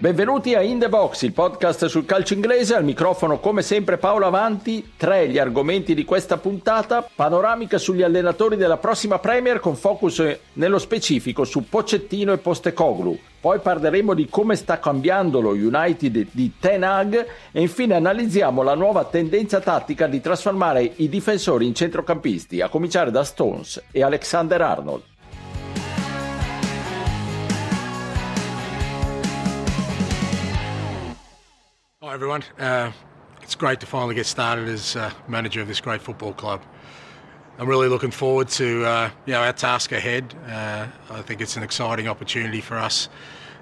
Benvenuti a In The Box, il podcast sul calcio inglese. Al microfono, come sempre, Paolo Avanti. Tre gli argomenti di questa puntata. Panoramica sugli allenatori della prossima Premier con focus nello specifico su Pocettino e Postecoglu. Poi parleremo di come sta cambiando lo United di Ten Hag e infine analizziamo la nuova tendenza tattica di trasformare i difensori in centrocampisti, a cominciare da Stones e Alexander Arnold. Hi everyone. Uh, it's great to finally get started as uh, manager of this great football club. I'm really looking forward to uh, you know our task ahead. Uh, I think it's an exciting opportunity for us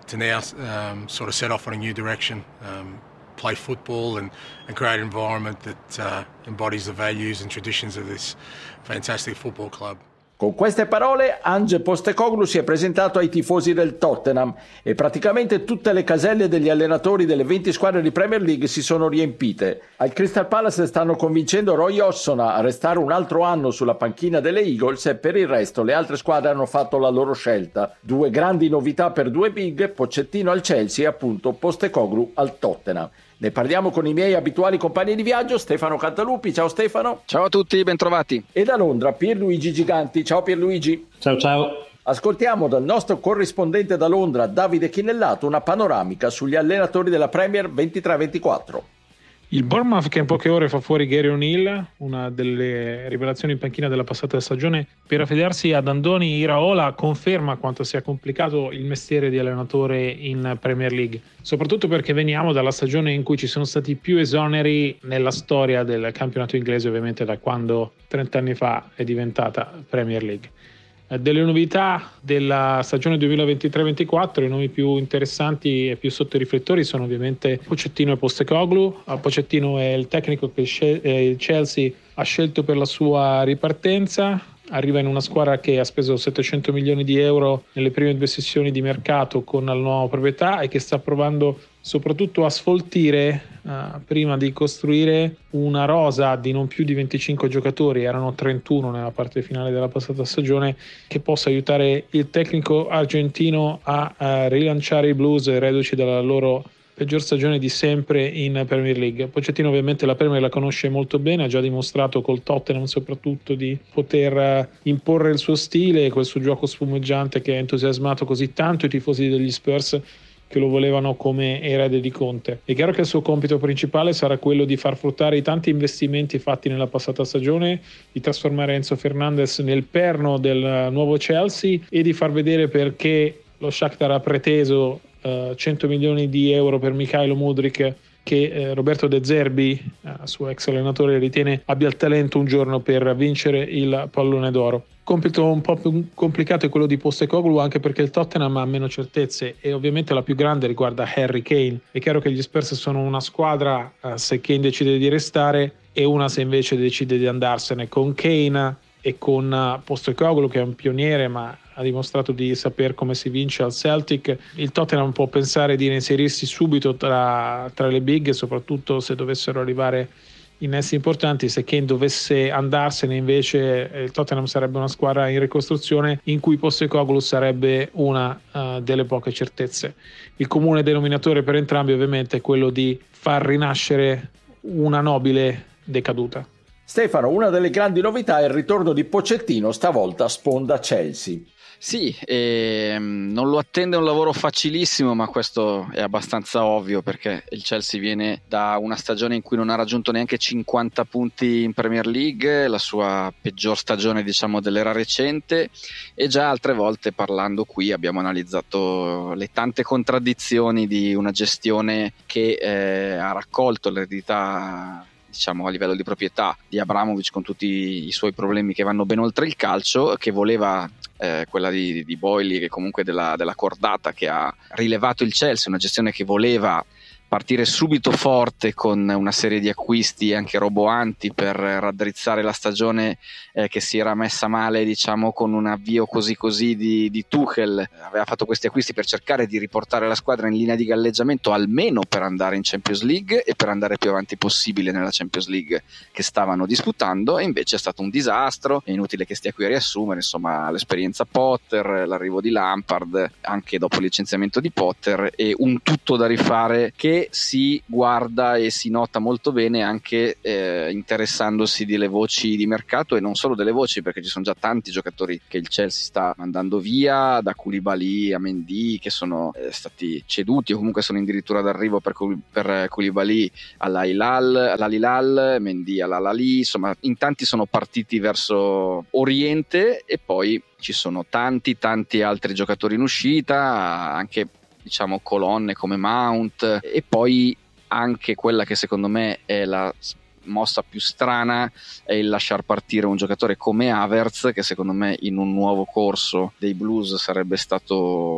to now um, sort of set off on a new direction, um, play football, and, and create an environment that uh, embodies the values and traditions of this fantastic football club. Con queste parole Ange Postecoglou si è presentato ai tifosi del Tottenham e praticamente tutte le caselle degli allenatori delle 20 squadre di Premier League si sono riempite. Al Crystal Palace stanno convincendo Roy Hodgson a restare un altro anno sulla panchina delle Eagles e per il resto le altre squadre hanno fatto la loro scelta. Due grandi novità per due big, Pocettino al Chelsea e appunto Postecoglou al Tottenham. Ne parliamo con i miei abituali compagni di viaggio, Stefano Cantalupi. Ciao Stefano. Ciao a tutti, bentrovati. E da Londra, Pierluigi Giganti. Ciao Pierluigi. Ciao ciao. Ascoltiamo dal nostro corrispondente da Londra, Davide Chinellato, una panoramica sugli allenatori della Premier 23-24. Il Bournemouth che in poche ore fa fuori Gary O'Neill, una delle rivelazioni in panchina della passata stagione, per affidarsi ad Andoni Iraola conferma quanto sia complicato il mestiere di allenatore in Premier League, soprattutto perché veniamo dalla stagione in cui ci sono stati più esoneri nella storia del campionato inglese, ovviamente da quando 30 anni fa è diventata Premier League. Eh, delle novità della stagione 2023-24, i nomi più interessanti e più sotto i riflettori sono ovviamente Pocettino e Postecoglu. Eh, Pocettino è il tecnico che il Chelsea ha scelto per la sua ripartenza, arriva in una squadra che ha speso 700 milioni di euro nelle prime due sessioni di mercato con la nuova proprietà e che sta provando soprattutto a sfoltire uh, prima di costruire una rosa di non più di 25 giocatori, erano 31 nella parte finale della passata stagione, che possa aiutare il tecnico argentino a, a rilanciare i Blues reduci dalla loro peggior stagione di sempre in Premier League. Pocettino ovviamente la Premier la conosce molto bene, ha già dimostrato col Tottenham soprattutto di poter eh, imporre il suo stile, quel suo gioco spumeggiante che ha entusiasmato così tanto i tifosi degli Spurs che lo volevano come erede di Conte. È chiaro che il suo compito principale sarà quello di far fruttare i tanti investimenti fatti nella passata stagione, di trasformare Enzo Fernandez nel perno del nuovo Chelsea e di far vedere perché lo Shakhtar ha preteso 100 milioni di euro per Mikhailo Mudrik che eh, Roberto De Zerbi, eh, suo ex allenatore, ritiene abbia il talento un giorno per vincere il pallone d'oro. Compito un po' più complicato è quello di Postecoglou anche perché il Tottenham ha meno certezze e ovviamente la più grande riguarda Harry Kane. È chiaro che gli Spurs sono una squadra eh, se Kane decide di restare e una se invece decide di andarsene. Con Kane e con uh, Postecoglou che è un pioniere ma ha dimostrato di saper come si vince al Celtic. Il Tottenham può pensare di inserirsi subito tra, tra le big, soprattutto se dovessero arrivare innesti importanti. Se Kane dovesse andarsene, invece, il Tottenham sarebbe una squadra in ricostruzione in cui Postecoglou sarebbe una uh, delle poche certezze. Il comune denominatore per entrambi, ovviamente, è quello di far rinascere una nobile decaduta. Stefano, una delle grandi novità è il ritorno di Pocettino, stavolta sponda Chelsea. Sì, ehm, non lo attende un lavoro facilissimo, ma questo è abbastanza ovvio perché il Chelsea viene da una stagione in cui non ha raggiunto neanche 50 punti in Premier League, la sua peggior stagione diciamo dell'era recente. E già altre volte parlando qui abbiamo analizzato le tante contraddizioni di una gestione che eh, ha raccolto l'eredità diciamo a livello di proprietà di Abramovic con tutti i suoi problemi che vanno ben oltre il calcio, che voleva eh, quella di, di Boyle, che comunque della, della cordata che ha rilevato il Chelsea, una gestione che voleva partire subito forte con una serie di acquisti anche roboanti per raddrizzare la stagione eh, che si era messa male diciamo con un avvio così così di, di Tuchel. Aveva fatto questi acquisti per cercare di riportare la squadra in linea di galleggiamento almeno per andare in Champions League e per andare più avanti possibile nella Champions League che stavano disputando. E invece è stato un disastro. È inutile che stia qui a riassumere insomma l'esperienza Potter l'arrivo di Lampard anche dopo il licenziamento di Potter e un tutto da rifare che si guarda e si nota molto bene anche eh, interessandosi delle voci di mercato e non solo delle voci perché ci sono già tanti giocatori che il Chelsea sta mandando via da Koulibaly a Mendy che sono eh, stati ceduti o comunque sono addirittura d'arrivo per, per Koulibaly alla Hilal, alla Hilal Mendy alla Lali insomma in tanti sono partiti verso Oriente e poi ci sono tanti tanti altri giocatori in uscita anche diciamo colonne come Mount e poi anche quella che secondo me è la mossa più strana è il lasciar partire un giocatore come Havertz che secondo me in un nuovo corso dei Blues sarebbe stato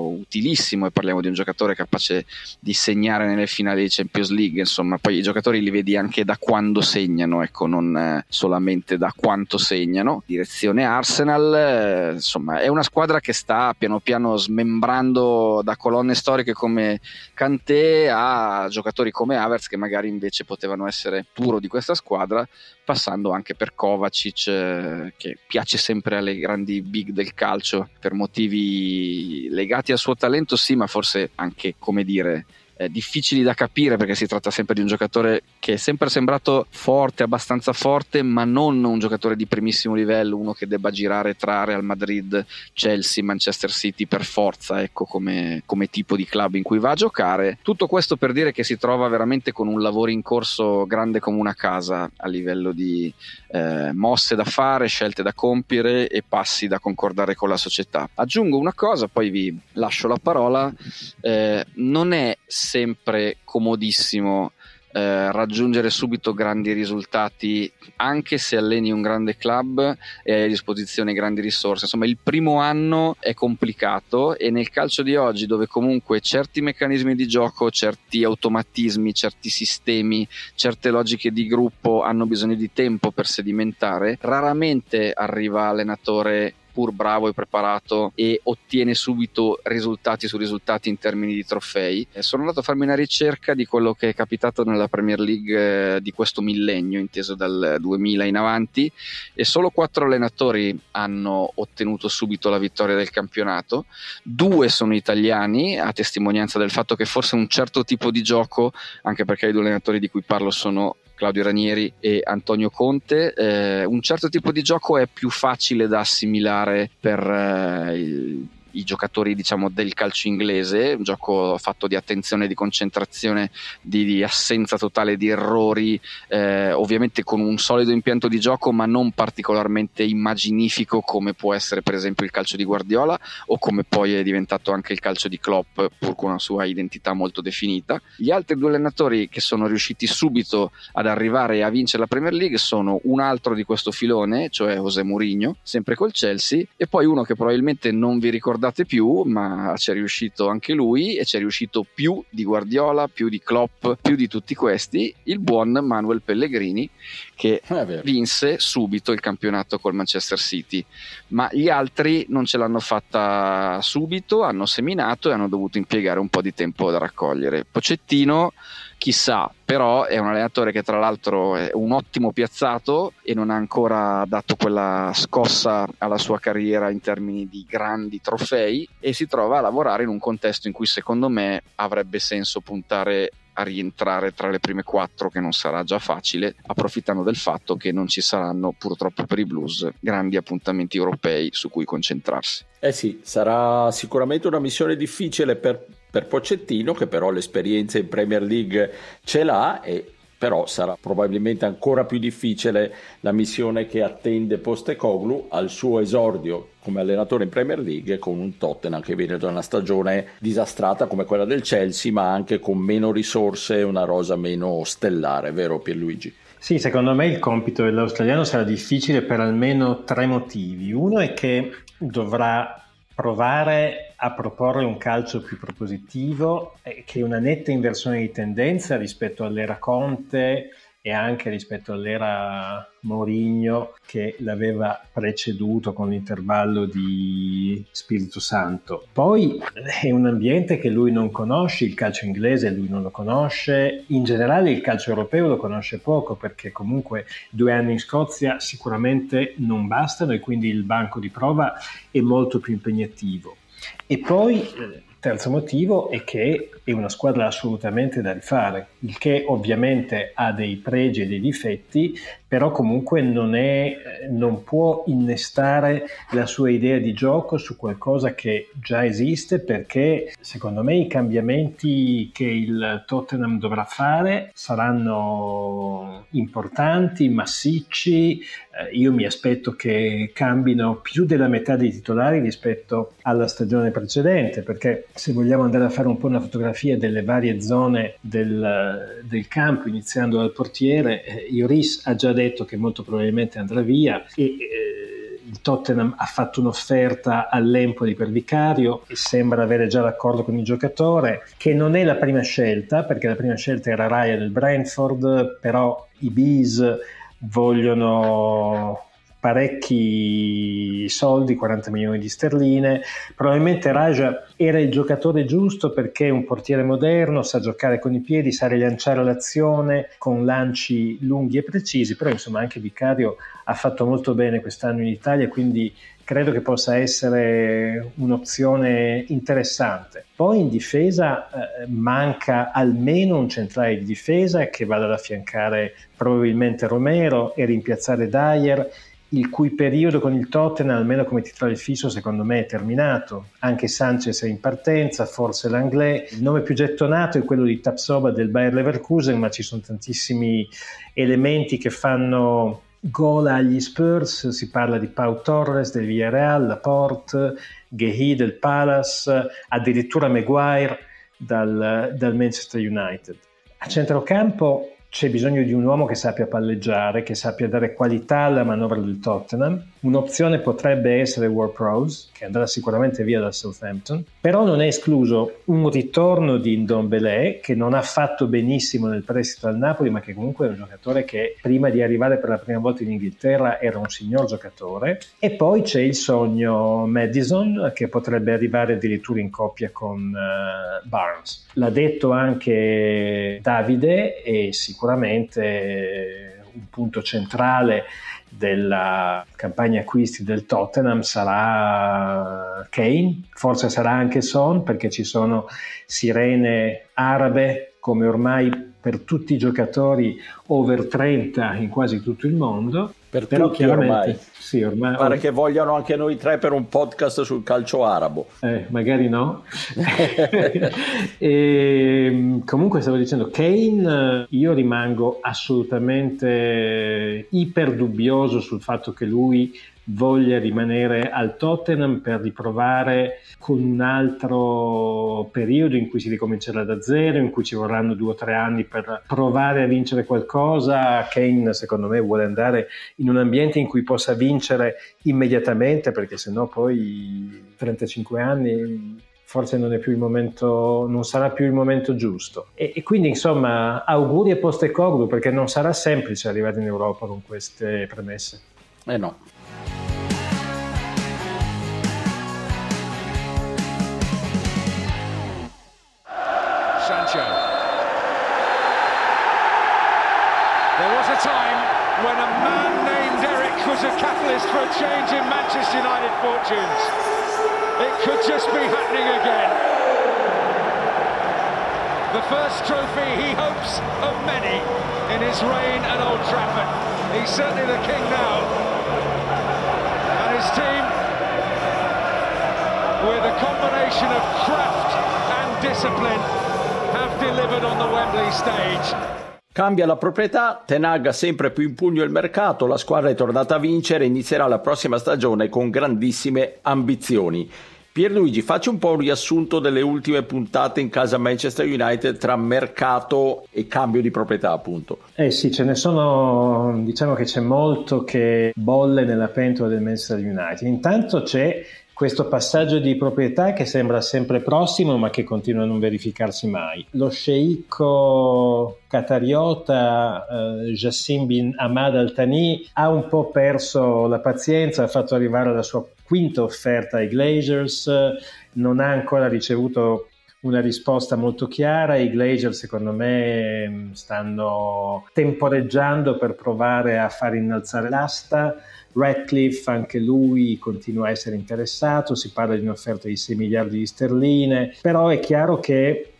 utilissimo e parliamo di un giocatore capace di segnare nelle finali di Champions League insomma poi i giocatori li vedi anche da quando segnano ecco non eh, solamente da quanto segnano. Direzione Arsenal eh, insomma è una squadra che sta piano piano smembrando da colonne storiche come Kanté a giocatori come Havertz che magari invece potevano essere duro di questa squadra, passando anche per Kovacic, eh, che piace sempre alle grandi big del calcio per motivi legati al suo talento, sì, ma forse anche, come dire, eh, difficili da capire perché si tratta sempre di un giocatore che è sempre sembrato forte, abbastanza forte, ma non un giocatore di primissimo livello, uno che debba girare tra Real Madrid, Chelsea, Manchester City per forza, ecco come, come tipo di club in cui va a giocare. Tutto questo per dire che si trova veramente con un lavoro in corso grande come una casa a livello di eh, mosse da fare, scelte da compiere e passi da concordare con la società. Aggiungo una cosa, poi vi lascio la parola, eh, non è sempre comodissimo eh, raggiungere subito grandi risultati anche se alleni un grande club e hai a disposizione grandi risorse. Insomma il primo anno è complicato e nel calcio di oggi dove comunque certi meccanismi di gioco certi automatismi certi sistemi certe logiche di gruppo hanno bisogno di tempo per sedimentare raramente arriva allenatore pur bravo e preparato e ottiene subito risultati su risultati in termini di trofei. E sono andato a farmi una ricerca di quello che è capitato nella Premier League eh, di questo millennio, inteso dal 2000 in avanti, e solo quattro allenatori hanno ottenuto subito la vittoria del campionato. Due sono italiani, a testimonianza del fatto che forse un certo tipo di gioco, anche perché i due allenatori di cui parlo sono Claudio Ranieri e Antonio Conte. Eh, un certo tipo di gioco è più facile da assimilare per eh, i giocatori diciamo, del calcio inglese, un gioco fatto di attenzione, di concentrazione, di, di assenza totale di errori, eh, ovviamente con un solido impianto di gioco ma non particolarmente immaginifico come può essere per esempio il calcio di Guardiola o come poi è diventato anche il calcio di Klopp pur con una sua identità molto definita. Gli altri due allenatori che sono riusciti subito ad arrivare a vincere la Premier League sono un altro di questo filone, cioè José Mourinho, sempre col Chelsea, e poi uno che probabilmente non vi ricordate ricordate più, ma ci è riuscito anche lui e ci è riuscito più di Guardiola, più di Klopp, più di tutti questi, il buon Manuel Pellegrini che vinse subito il campionato col Manchester City, ma gli altri non ce l'hanno fatta subito, hanno seminato e hanno dovuto impiegare un po' di tempo da raccogliere. Pocettino chissà, però è un allenatore che tra l'altro è un ottimo piazzato e non ha ancora dato quella scossa alla sua carriera in termini di grandi trofei e si trova a lavorare in un contesto in cui secondo me avrebbe senso puntare a rientrare tra le prime quattro, che non sarà già facile, approfittando del fatto che non ci saranno purtroppo per i blues grandi appuntamenti europei su cui concentrarsi. Eh sì, sarà sicuramente una missione difficile per per Pocettino che però l'esperienza in Premier League ce l'ha e però sarà probabilmente ancora più difficile la missione che attende Postecoglu al suo esordio come allenatore in Premier League con un Tottenham che viene da una stagione disastrata come quella del Chelsea ma anche con meno risorse e una rosa meno stellare, vero Pierluigi? Sì, secondo me il compito dell'australiano sarà difficile per almeno tre motivi. Uno è che dovrà provare a proporre un calcio più propositivo, eh, che è una netta inversione di tendenza rispetto all'era Conte e anche rispetto all'era Mourinho che l'aveva preceduto con l'intervallo di Spirito Santo. Poi è un ambiente che lui non conosce, il calcio inglese lui non lo conosce, in generale il calcio europeo lo conosce poco perché comunque due anni in Scozia sicuramente non bastano e quindi il banco di prova è molto più impegnativo. E poi Terzo motivo è che è una squadra assolutamente da rifare, il che ovviamente ha dei pregi e dei difetti, però comunque non, è, non può innestare la sua idea di gioco su qualcosa che già esiste perché secondo me i cambiamenti che il Tottenham dovrà fare saranno importanti, massicci, eh, io mi aspetto che cambino più della metà dei titolari rispetto alla stagione precedente perché se vogliamo andare a fare un po' una fotografia delle varie zone del, del campo iniziando dal portiere, eh, Ioris ha già detto che molto probabilmente andrà via e eh, il Tottenham ha fatto un'offerta all'Empoli per Vicario e sembra avere già l'accordo con il giocatore, che non è la prima scelta, perché la prima scelta era Raya del Brentford, però i Bees vogliono parecchi soldi, 40 milioni di sterline. Probabilmente Raja era il giocatore giusto perché è un portiere moderno, sa giocare con i piedi, sa rilanciare l'azione con lanci lunghi e precisi, però insomma anche Vicario ha fatto molto bene quest'anno in Italia, quindi credo che possa essere un'opzione interessante. Poi in difesa eh, manca almeno un centrale di difesa che vada ad affiancare probabilmente Romero e rimpiazzare Dyer il cui periodo con il Tottenham, almeno come titolare fisso, secondo me è terminato. Anche Sanchez è in partenza, forse l'Anglais. Il nome più gettonato è quello di Tapsoba del Bayer Leverkusen, ma ci sono tantissimi elementi che fanno gola agli Spurs. Si parla di Pau Torres del Villarreal, Laporte, Gehi del Palace, addirittura Maguire dal, dal Manchester United. A centrocampo c'è bisogno di un uomo che sappia palleggiare, che sappia dare qualità alla manovra del Tottenham. Un'opzione potrebbe essere Ward Prowse, che andrà sicuramente via dal Southampton, però non è escluso un ritorno di Ndombele, che non ha fatto benissimo nel prestito al Napoli, ma che comunque è un giocatore che prima di arrivare per la prima volta in Inghilterra era un signor giocatore. E poi c'è il sogno Madison, che potrebbe arrivare addirittura in coppia con uh, Barnes. L'ha detto anche Davide e sicuramente sicuramente un punto centrale della campagna acquisti del Tottenham sarà Kane, forse sarà anche Son perché ci sono sirene arabe come ormai per tutti i giocatori over 30 in quasi tutto il mondo. Per Però tutti ormai. Sì, ormai. Pare che vogliano anche noi tre per un podcast sul calcio arabo. Eh, magari no. e, ehm, comunque stavo dicendo, Kane, io rimango assolutamente iper dubbioso sul fatto che lui voglia rimanere al Tottenham per riprovare con un altro periodo in cui si ricomincerà da zero, in cui ci vorranno due o tre anni per provare a vincere qualcosa. Kane secondo me vuole andare in un ambiente in cui possa vincere immediatamente perché sennò poi 35 anni forse non, è più il momento, non sarà più il momento giusto. E, e quindi, insomma, auguri a Postecoglou perché non sarà semplice arrivare in Europa con queste premesse. Eh no. Change in Manchester United fortunes. It could just be happening again. The first trophy he hopes of many in his reign at Old Trafford. He's certainly the king now. And his team, with a combination of craft and discipline, have delivered on the Wembley stage. Cambia la proprietà, Tenag ha sempre più in pugno il mercato, la squadra è tornata a vincere e inizierà la prossima stagione con grandissime ambizioni. Pierluigi, facci un po' un riassunto delle ultime puntate in casa Manchester United tra mercato e cambio di proprietà, appunto. Eh sì, ce ne sono, diciamo che c'è molto che bolle nella pentola del Manchester United. Intanto c'è questo passaggio di proprietà che sembra sempre prossimo ma che continua a non verificarsi mai. Lo sceicco qatariota eh, Jassim bin Ahmad Al-Thani ha un po' perso la pazienza, ha fatto arrivare la sua quinta offerta ai Glazers, non ha ancora ricevuto una risposta molto chiara. I Glacier, secondo me, stanno temporeggiando per provare a far innalzare l'asta. Radcliffe, anche lui continua a essere interessato, si parla di un'offerta di 6 miliardi di sterline, però è chiaro che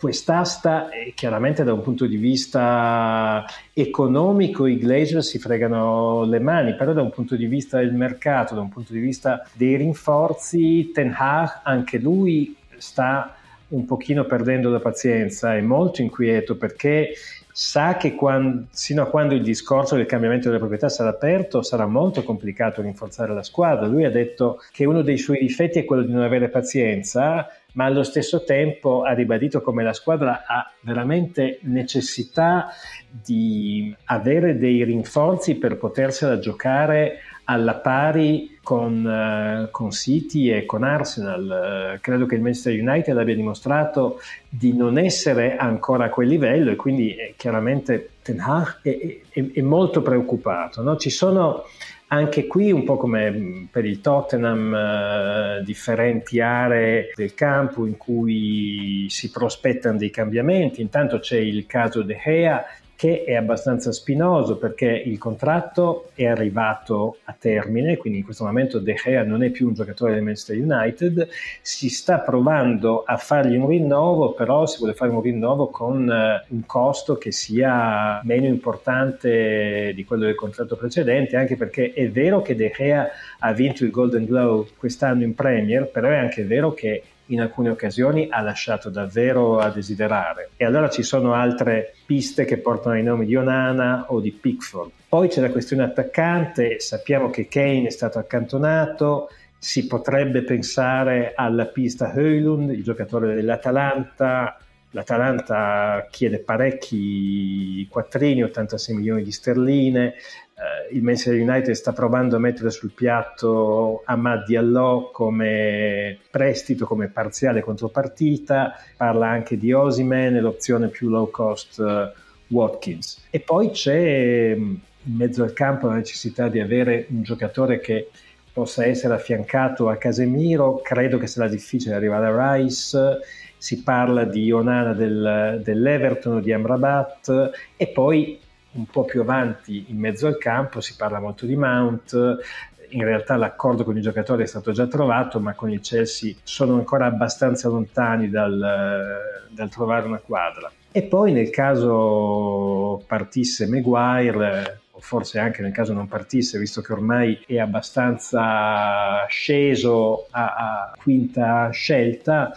quest'asta chiaramente da un punto di vista economico i Glacier si fregano le mani, però da un punto di vista del mercato, da un punto di vista dei rinforzi, Ten Hag anche lui sta un pochino perdendo la pazienza, è molto inquieto perché sa che quando, sino a quando il discorso del cambiamento delle proprietà sarà aperto sarà molto complicato rinforzare la squadra. Lui ha detto che uno dei suoi difetti è quello di non avere pazienza, ma allo stesso tempo ha ribadito come la squadra ha veramente necessità di avere dei rinforzi per potersela giocare alla pari con, uh, con, City e con Arsenal. Uh, credo che il Manchester United abbia dimostrato di non essere ancora a quel livello e quindi eh, chiaramente Ten Hag è, è, è molto preoccupato. No? Ci sono anche qui, un po' come mm, per il Tottenham, uh, differenti aree del campo in cui si prospettano dei cambiamenti. Intanto c'è il caso De Gea che è abbastanza spinoso perché il contratto è arrivato a termine, quindi in questo momento De Gea non è più un giocatore del Manchester United, si sta provando a fargli un rinnovo, però si vuole fare un rinnovo con eh, un costo che sia meno importante di quello del contratto precedente, anche perché è vero che De Gea ha vinto il Golden Glove quest'anno in Premier, però è anche vero che in alcune occasioni ha lasciato davvero a desiderare. E allora ci sono altre piste che portano i nomi di Onana o di Pickford. Poi c'è la questione attaccante, sappiamo che Kane è stato accantonato, si potrebbe pensare alla pista Höjlund, il giocatore dell'Atalanta. L'Atalanta chiede parecchi quattrini, 86 milioni di sterline, il Manchester United sta provando a mettere sul piatto Ahmad Diallo come prestito, come parziale contropartita, parla anche di Osimen e l'opzione più low cost uh, Watkins. E poi c'è mm, in mezzo al campo la necessità di avere un giocatore che possa essere affiancato a Casemiro, credo che sarà difficile arrivare a Rice, si parla di Onana del, dell'Everton, di Amrabat. E poi un po' più avanti in mezzo al campo si parla molto di Mount, in realtà l'accordo con i giocatori è stato già trovato, ma con il Chelsea sono ancora abbastanza lontani dal, dal trovare una quadra. E poi nel caso partisse Maguire, o forse anche nel caso non partisse, visto che ormai è abbastanza sceso a, a quinta scelta,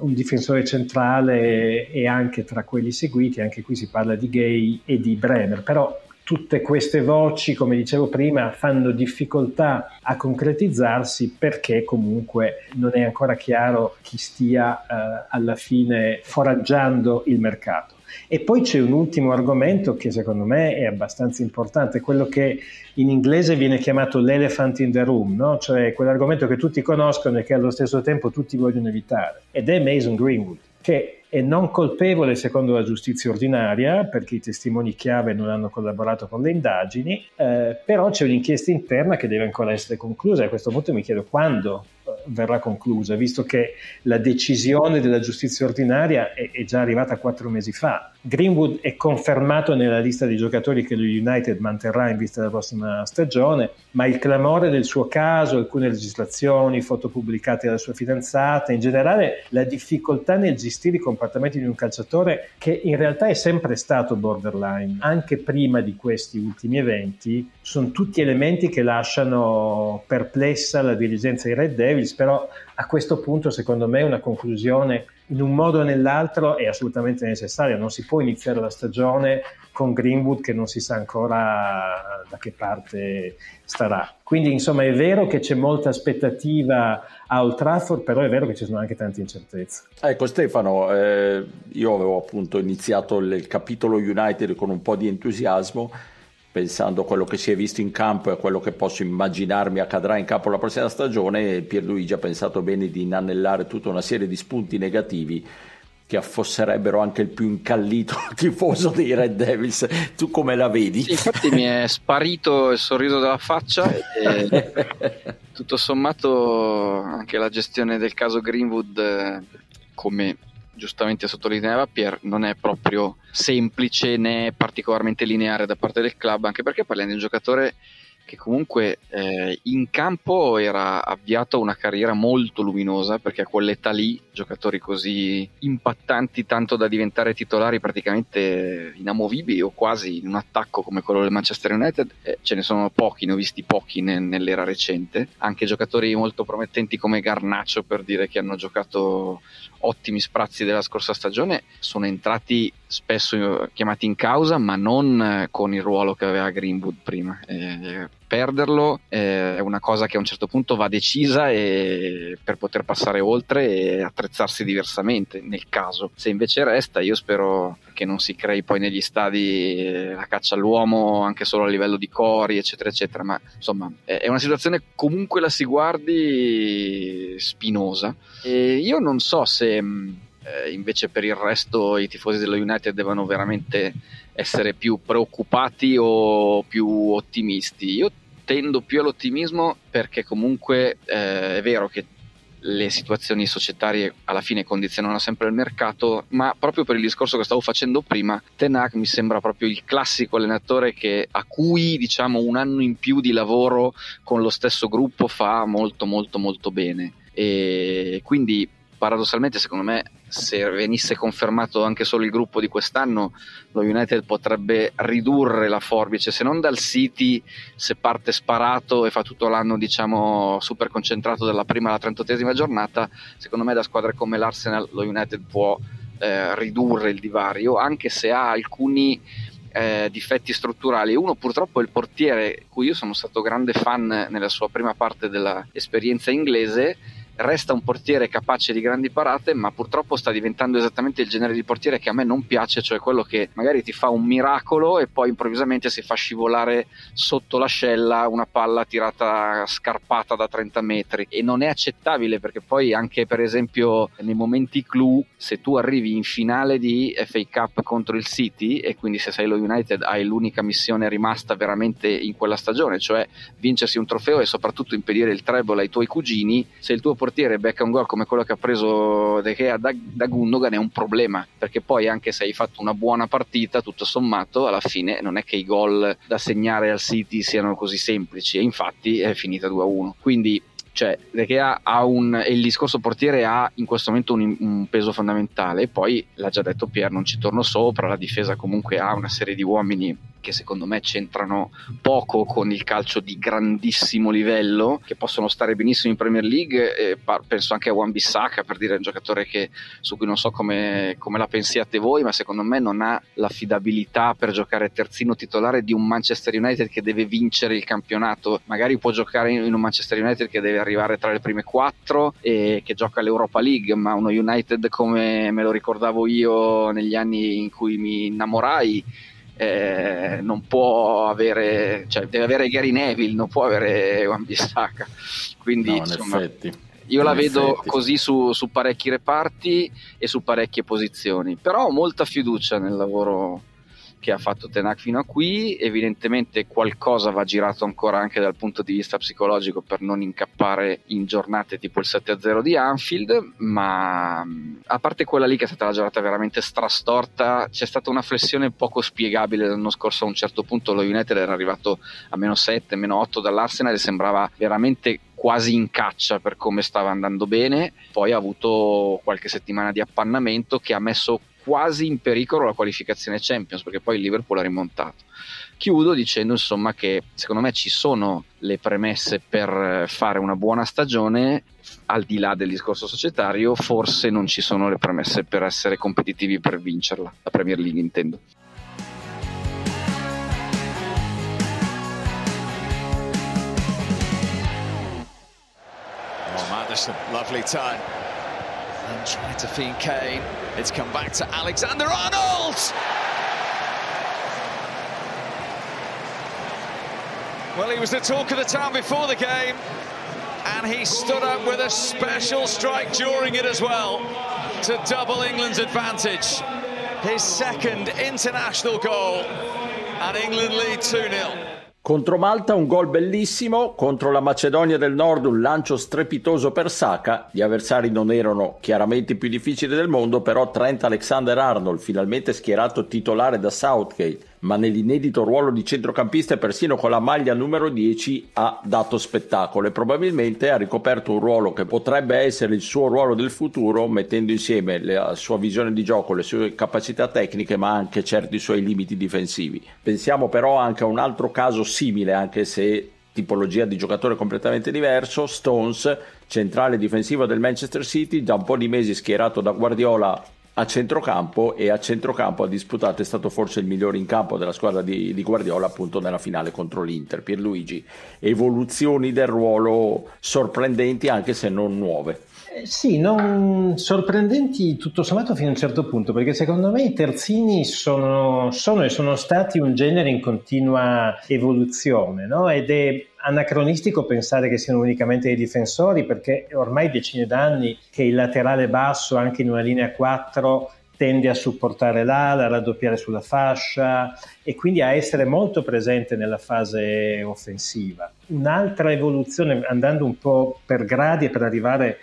un difensore centrale e anche tra quelli seguiti, anche qui si parla di Gay e di Bremer, però tutte queste voci, come dicevo prima, fanno difficoltà a concretizzarsi perché comunque non è ancora chiaro chi stia eh, alla fine foraggiando il mercato. E poi c'è un ultimo argomento che secondo me è abbastanza importante, quello che in inglese viene chiamato l'elephant in the room, no? cioè quell'argomento che tutti conoscono e che allo stesso tempo tutti vogliono evitare, ed è Mason Greenwood, che è non colpevole secondo la giustizia ordinaria perché i testimoni chiave non hanno collaborato con le indagini, eh, però c'è un'inchiesta interna che deve ancora essere conclusa e a questo punto mi chiedo quando verrà conclusa, visto che la decisione della giustizia ordinaria è, è, già arrivata quattro mesi fa. Greenwood è confermato nella lista di giocatori che lo United manterrà in vista della prossima stagione, ma il clamore del suo caso, alcune legislazioni, foto pubblicate dalla sua fidanzata, in generale la difficoltà nel gestire i comportamenti di un calciatore che in realtà è sempre stato borderline, anche prima di questi ultimi eventi, sono tutti elementi che lasciano perplessa la dirigenza dei Red Devils, però a questo punto secondo me una conclusione in un modo o nell'altro è assolutamente necessaria, non si può iniziare la stagione con Greenwood che non si sa ancora da che parte starà. Quindi insomma è vero che c'è molta aspettativa a Old Trafford, però è vero che ci sono anche tante incertezze. Ecco Stefano, eh, io avevo appunto iniziato il capitolo United con un po' di entusiasmo, pensando a quello che si è visto in campo e a quello che posso immaginarmi accadrà in campo la prossima stagione, Pierluigi ha pensato bene di inanellare tutta una serie di spunti negativi che affosserebbero anche il più incallito tifoso dei Red Devils. Tu come la vedi? Sì, infatti mi è sparito il sorriso dalla faccia e tutto sommato anche la gestione del caso Greenwood, eh, come giustamente sottolineava Pier, non è proprio semplice né particolarmente lineare da parte del club, anche perché parliamo di un giocatore che comunque eh, in campo era avviato una carriera molto luminosa perché a quell'età lì giocatori così impattanti tanto da diventare titolari praticamente inamovibili o quasi in un attacco come quello del Manchester United eh, ce ne sono pochi, ne ho visti pochi ne, nell'era recente. Anche giocatori molto promettenti come Garnaccio per dire che hanno giocato ottimi sprazzi della scorsa stagione sono entrati spesso chiamati in causa ma non con il ruolo che aveva Greenwood prima. Eh, perderlo eh, è una cosa che a un certo punto va decisa e per poter passare oltre e attrezzarsi diversamente nel caso. Se invece resta, io spero che non si crei poi negli stadi eh, la caccia all'uomo anche solo a livello di cori, eccetera, eccetera. Ma insomma, è una situazione comunque la si guardi spinosa. E io non so se mm, eh, invece per il resto i tifosi dello United devono veramente essere più preoccupati o più ottimisti. Io tendo più all'ottimismo perché comunque eh, è vero che le situazioni societarie alla fine condizionano sempre il mercato, ma proprio per il discorso che stavo facendo prima, Tenac mi sembra proprio il classico allenatore che, a cui diciamo un anno in più di lavoro con lo stesso gruppo fa molto molto molto bene. E quindi paradossalmente secondo me se venisse confermato anche solo il gruppo di quest'anno lo United potrebbe ridurre la forbice se non dal City se parte sparato e fa tutto l'anno diciamo super concentrato dalla prima alla trentottesima giornata secondo me da squadre come l'Arsenal lo United può eh, ridurre il divario anche se ha alcuni eh, difetti strutturali. Uno purtroppo è il portiere, cui io sono stato grande fan nella sua prima parte dell'esperienza inglese, resta un portiere capace di grandi parate, ma purtroppo sta diventando esattamente il genere di portiere che a me non piace, cioè quello che magari ti fa un miracolo e poi improvvisamente si fa scivolare sotto l'ascella una palla tirata scarpata da 30 metri. E non è accettabile perché poi anche per esempio nei momenti clou se tu arrivi in finale di FA Cup contro il City e quindi se sei lo United hai l'unica missione rimasta veramente in quella stagione, cioè vincersi un trofeo e soprattutto impedire il treble ai tuoi cugini, se il tuo portiere portiere becca un gol come quello che ha preso De Gea da, da Gundogan è un problema perché poi anche se hai fatto una buona partita tutto sommato alla fine non è che i gol da segnare al City siano così semplici e infatti è finita 2-1 quindi cioè De Gea ha un il discorso portiere ha in questo momento un, un, peso fondamentale. Poi l'ha già detto Pier non ci torno sopra la difesa comunque ha una serie di uomini che secondo me c'entrano poco con il calcio di grandissimo livello, che possono stare benissimo in Premier League. E penso anche a Wan Bissaka per dire un giocatore che, su cui non so come, come, la pensiate voi, ma secondo me non ha l'affidabilità per giocare terzino titolare di un Manchester United che deve vincere il campionato. Magari può giocare in un Manchester United che deve arrivare tra le prime quattro e che gioca l'Europa League, ma uno United come me lo ricordavo io negli anni in cui mi innamorai eh, non può avere, cioè deve avere Gary Neville, non può avere Wan Bissaka. Quindi, no, insomma, io la vedo effetti. così su, su, parecchi reparti e su parecchie posizioni, però ho molta fiducia nel lavoro che ha fatto Tenac fino a qui, evidentemente qualcosa va girato ancora anche dal punto di vista psicologico per non incappare in giornate tipo il 7-0 di Anfield, ma a parte quella lì che è stata la giornata veramente strastorta, c'è stata una flessione poco spiegabile l'anno scorso a un certo punto. Lo United era arrivato a meno 7, meno 8 dall'Arsenal e sembrava veramente quasi in caccia per come stava andando bene, poi ha avuto qualche settimana di appannamento che ha messo quasi in pericolo la qualificazione Champions perché poi il Liverpool ha rimontato. Chiudo dicendo insomma che secondo me ci sono le premesse per eh, fare una buona stagione, al di là del discorso societario, forse non ci sono le premesse per essere competitivi per vincerla, la Premier League intendo. Oh, Madison, lovely time. And trying to feed Kane. It's come back to Alexander Arnold! Well, he was the talk of the town before the game, and he stood up with a special strike during it as well to double England's advantage. His second international goal, and England lead 2 0. Contro Malta un gol bellissimo, contro la Macedonia del Nord un lancio strepitoso per Saka, gli avversari non erano chiaramente i più difficili del mondo, però Trent Alexander-Arnold, finalmente schierato titolare da Southgate, ma nell'inedito ruolo di centrocampista e persino con la maglia numero 10 ha dato spettacolo e probabilmente ha ricoperto un ruolo che potrebbe essere il suo ruolo del futuro mettendo insieme la sua visione di gioco, le sue capacità tecniche ma anche certi suoi limiti difensivi. Pensiamo però anche a un altro caso simile anche se tipologia di giocatore completamente diverso, Stones, centrale difensivo del Manchester City, da un po' di mesi schierato da Guardiola a centrocampo e a centrocampo ha disputato, è stato forse il migliore in campo della squadra di, di, Guardiola appunto nella finale contro l'Inter. Pierluigi, evoluzioni del ruolo sorprendenti anche se non nuove. Eh, sì, non sorprendenti tutto sommato fino a un certo punto, perché secondo me i terzini sono, sono e sono stati un genere in continua evoluzione, no? ed è anacronistico pensare che siano unicamente dei difensori, perché ormai decine d'anni che il laterale basso, anche in una linea 4, tende a supportare l'ala, a raddoppiare sulla fascia e quindi a essere molto presente nella fase offensiva. Un'altra evoluzione, andando un po' per gradi e per arrivare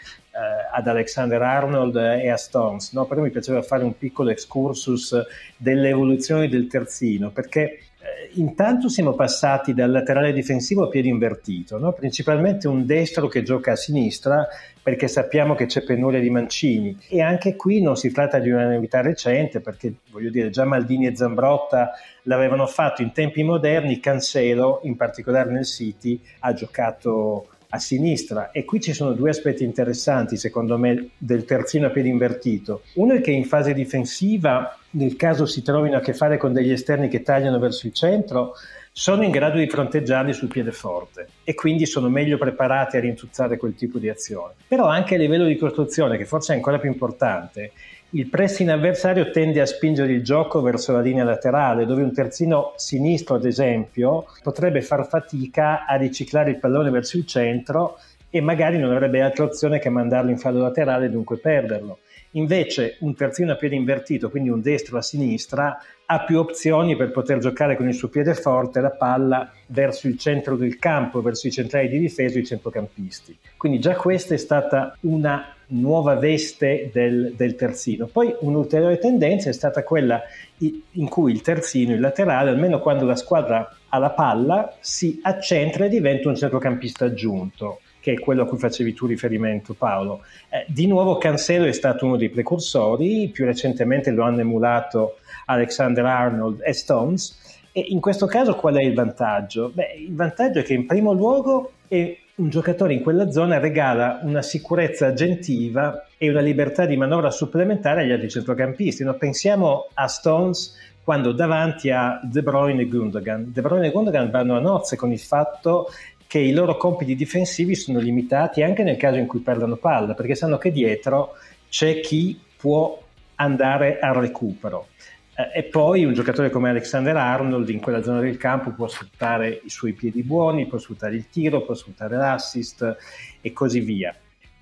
ad Alexander Arnold e a Stones, no? però mi piaceva fare un piccolo excursus delle evoluzioni del terzino, perché eh, intanto siamo passati dal laterale difensivo a piede invertito, no? principalmente un destro che gioca a sinistra perché sappiamo che c'è penuria di mancini e anche qui non si tratta di una novità recente perché voglio dire già Maldini e Zambrotta l'avevano fatto in tempi moderni, Cancelo in particolare nel City ha giocato a sinistra e qui ci sono due aspetti interessanti secondo me del terzino a piede invertito. Uno è che in fase difensiva, nel caso si trovino a che fare con degli esterni che tagliano verso il centro, sono in grado di fronteggiarli sul piede forte e quindi sono meglio preparati a rintuzzare quel tipo di azione. Però anche a livello di costruzione, che forse è ancora più importante, il pressing avversario tende a spingere il gioco verso la linea laterale, dove un terzino sinistro, ad esempio, potrebbe far fatica a riciclare il pallone verso il centro e magari non avrebbe altra opzione che mandarlo in fallo laterale e dunque perderlo. Invece un terzino a piede invertito, quindi un destro a sinistra, ha più opzioni per poter giocare con il suo piede forte la palla verso il centro del campo, verso i centrali di difesa e i centrocampisti. Quindi già questa è stata una nuova veste del, del, terzino. Poi un'ulteriore tendenza è stata quella in cui il terzino, il laterale, almeno quando la squadra ha la palla, si accentra e diventa un centrocampista aggiunto che è quello a cui facevi tu riferimento Paolo. Eh, di nuovo Cancelo è stato uno dei precursori, più recentemente lo hanno emulato Alexander Arnold e Stones. E in questo caso qual è il vantaggio? Beh, il vantaggio è che in primo luogo è un giocatore in quella zona regala una sicurezza agentiva e una libertà di manovra supplementare agli altri centrocampisti. No? Pensiamo a Stones quando davanti a De Bruyne e Gundogan. De Bruyne e Gundogan vanno a nozze con il fatto che i loro compiti difensivi sono limitati anche nel caso in cui perdono palla, perché sanno che dietro c'è chi può andare al recupero. Eh, e poi un giocatore come Alexander Arnold in quella zona del campo può sfruttare i suoi piedi buoni, può sfruttare il tiro, può sfruttare l'assist e così via.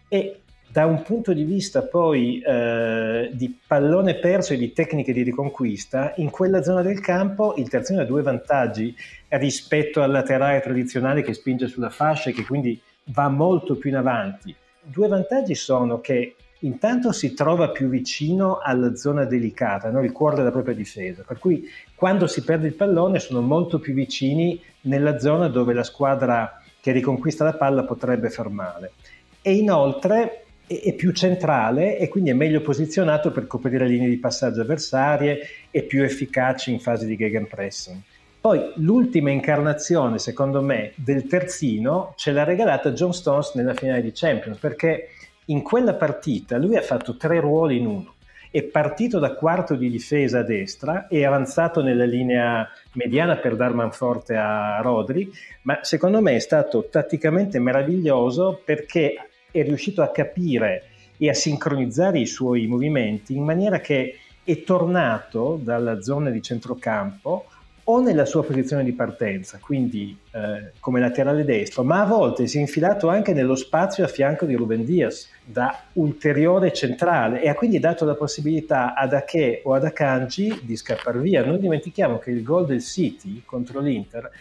E da un punto di vista poi eh, di pallone perso e di tecniche di riconquista, in quella zona del campo il terzino ha due vantaggi rispetto al laterale tradizionale che spinge sulla fascia e che quindi va molto più in avanti. Due vantaggi sono che intanto si trova più vicino alla zona delicata, no? il cuore della propria difesa, per cui quando si perde il pallone sono molto più vicini nella zona dove la squadra che riconquista la palla potrebbe far male. E inoltre è più centrale e quindi è meglio posizionato per coprire linee di passaggio avversarie e più efficaci in fase di gegenpressing. Poi l'ultima incarnazione, secondo me, del terzino ce l'ha regalata John Stones nella finale di Champions, perché in quella partita lui ha fatto tre ruoli in uno. È partito da quarto di difesa a destra, è avanzato nella linea mediana per dar manforte a Rodri, ma secondo me è stato tatticamente meraviglioso perché è riuscito a capire e a sincronizzare i suoi movimenti in maniera che è tornato dalla zona di centrocampo o nella sua posizione di partenza, quindi eh, come laterale destro, ma a volte si è infilato anche nello spazio a fianco di Ruben Diaz da ulteriore centrale e ha quindi dato la possibilità ad Ake o ad Akanji di scappare via. Non dimentichiamo che il gol del City contro l'Inter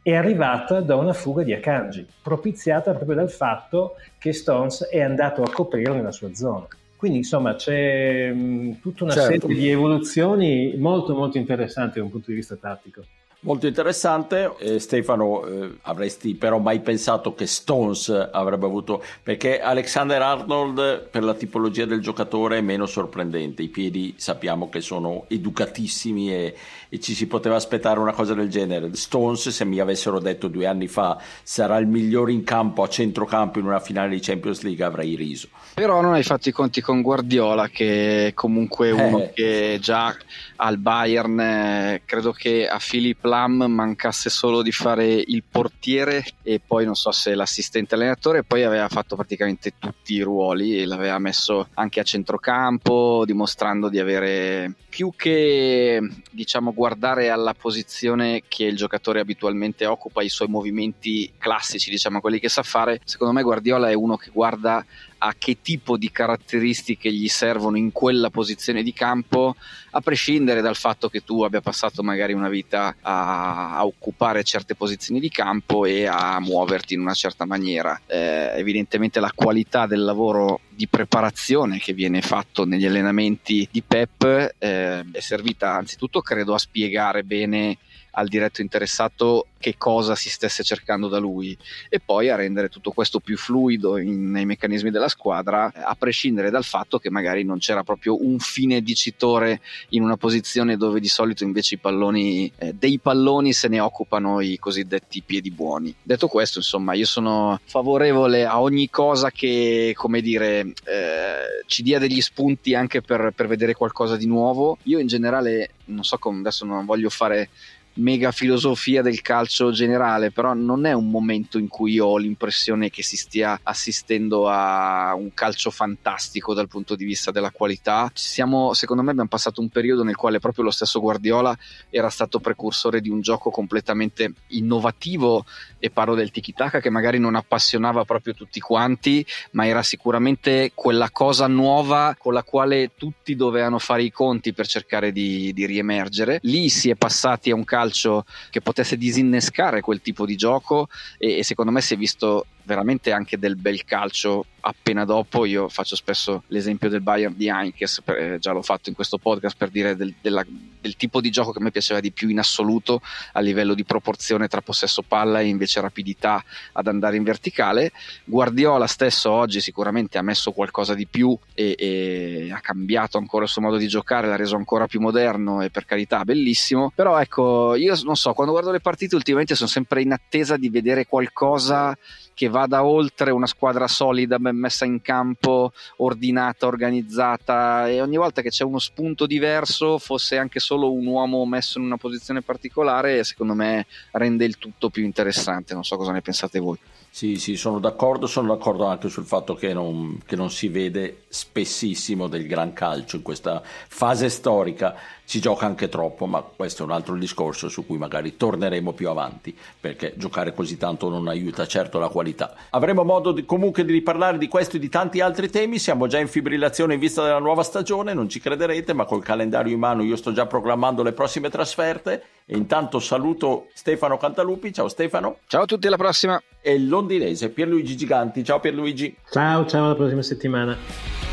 è arrivata da una fuga di Akanji, propiziata proprio dal fatto che Stones è andato a coprire nella sua zona. Quindi insomma c'è mh, mm, tutta una certo. serie di evoluzioni molto molto interessanti da un punto di vista tattico. Molto interessante, eh, Stefano, eh, avresti però mai pensato che Stones avrebbe avuto, perché Alexander Arnold per la tipologia del giocatore è meno sorprendente, i piedi sappiamo che sono educatissimi e, e ci si poteva aspettare una cosa del genere. Stones, se mi avessero detto due anni fa sarà il migliore in campo a centrocampo in una finale di Champions League, avrei riso. Però non hai fatto i conti con Guardiola, che è comunque uno eh. che già al Bayern, eh, credo che a Philip Lam mancasse solo di fare il portiere e poi non so se l'assistente allenatore, poi aveva fatto praticamente tutti i ruoli e l'aveva messo anche a centrocampo, dimostrando di avere più che diciamo guardare alla posizione che il giocatore abitualmente occupa, i suoi movimenti classici, diciamo quelli che sa fare, secondo me Guardiola è uno che guarda a che tipo di caratteristiche gli servono in quella posizione di campo, a prescindere dal fatto che tu abbia passato magari una vita a, a occupare certe posizioni di campo e a muoverti in una certa maniera. Eh, evidentemente la qualità del lavoro di preparazione che viene fatto negli allenamenti di Pep eh, è servita anzitutto credo a spiegare bene al diretto interessato che cosa si stesse cercando da lui e poi a rendere tutto questo più fluido in, nei meccanismi della squadra, a prescindere dal fatto che magari non c'era proprio un fine dicitore in una posizione dove di solito invece i palloni, eh, dei palloni se ne occupano i cosiddetti piedi buoni. Detto questo, insomma, io sono favorevole a ogni cosa che, come dire, eh, ci dia degli spunti anche per, per vedere qualcosa di nuovo. Io in generale, non so come adesso non voglio fare mega filosofia del calcio generale, però non è un momento in cui ho l'impressione che si stia assistendo a un calcio fantastico dal punto di vista della qualità. Siamo, secondo me, abbiamo passato un periodo nel quale proprio lo stesso Guardiola era stato precursore di un gioco completamente innovativo e parlo del tiki-taka che magari non appassionava proprio tutti quanti, ma era sicuramente quella cosa nuova con la quale tutti dovevano fare i conti per cercare di, di riemergere. Lì si è passati a un calcio calcio che potesse disinnescare quel tipo di gioco e, e secondo me si è visto veramente anche del bel calcio appena dopo. Io faccio spesso l'esempio del Bayern di Heinkes, eh, già l'ho fatto in questo podcast per dire del, della, del, tipo di gioco che a me piaceva di più in assoluto a livello di proporzione tra possesso palla e invece rapidità ad andare in verticale. Guardiola stesso oggi sicuramente ha messo qualcosa di più e, e ha cambiato ancora il suo modo di giocare, l'ha reso ancora più moderno e per carità bellissimo. Però ecco, io non so, quando guardo le partite ultimamente sono sempre in attesa di vedere qualcosa che vada oltre una squadra solida, messa in campo, ordinata, organizzata e ogni volta che c'è uno spunto diverso, fosse anche solo un uomo messo in una posizione particolare, secondo me rende il tutto più interessante. Non so cosa ne pensate voi. Sì, sì, sono d'accordo, sono d'accordo anche sul fatto che non, che non, si vede spessissimo del gran calcio in questa fase storica, si gioca anche troppo, ma questo è un altro discorso su cui magari torneremo più avanti, perché giocare così tanto non aiuta certo la qualità. Avremo modo di, comunque di riparlare di questo e di tanti altri temi, siamo già in fibrillazione in vista della nuova stagione, non ci crederete, ma col calendario in mano io sto già programmando le prossime trasferte e intanto saluto Stefano Cantalupi, ciao Stefano. Ciao a tutti, alla prossima. E il londinese Pierluigi Giganti, ciao Pierluigi. Ciao, ciao, alla prossima settimana.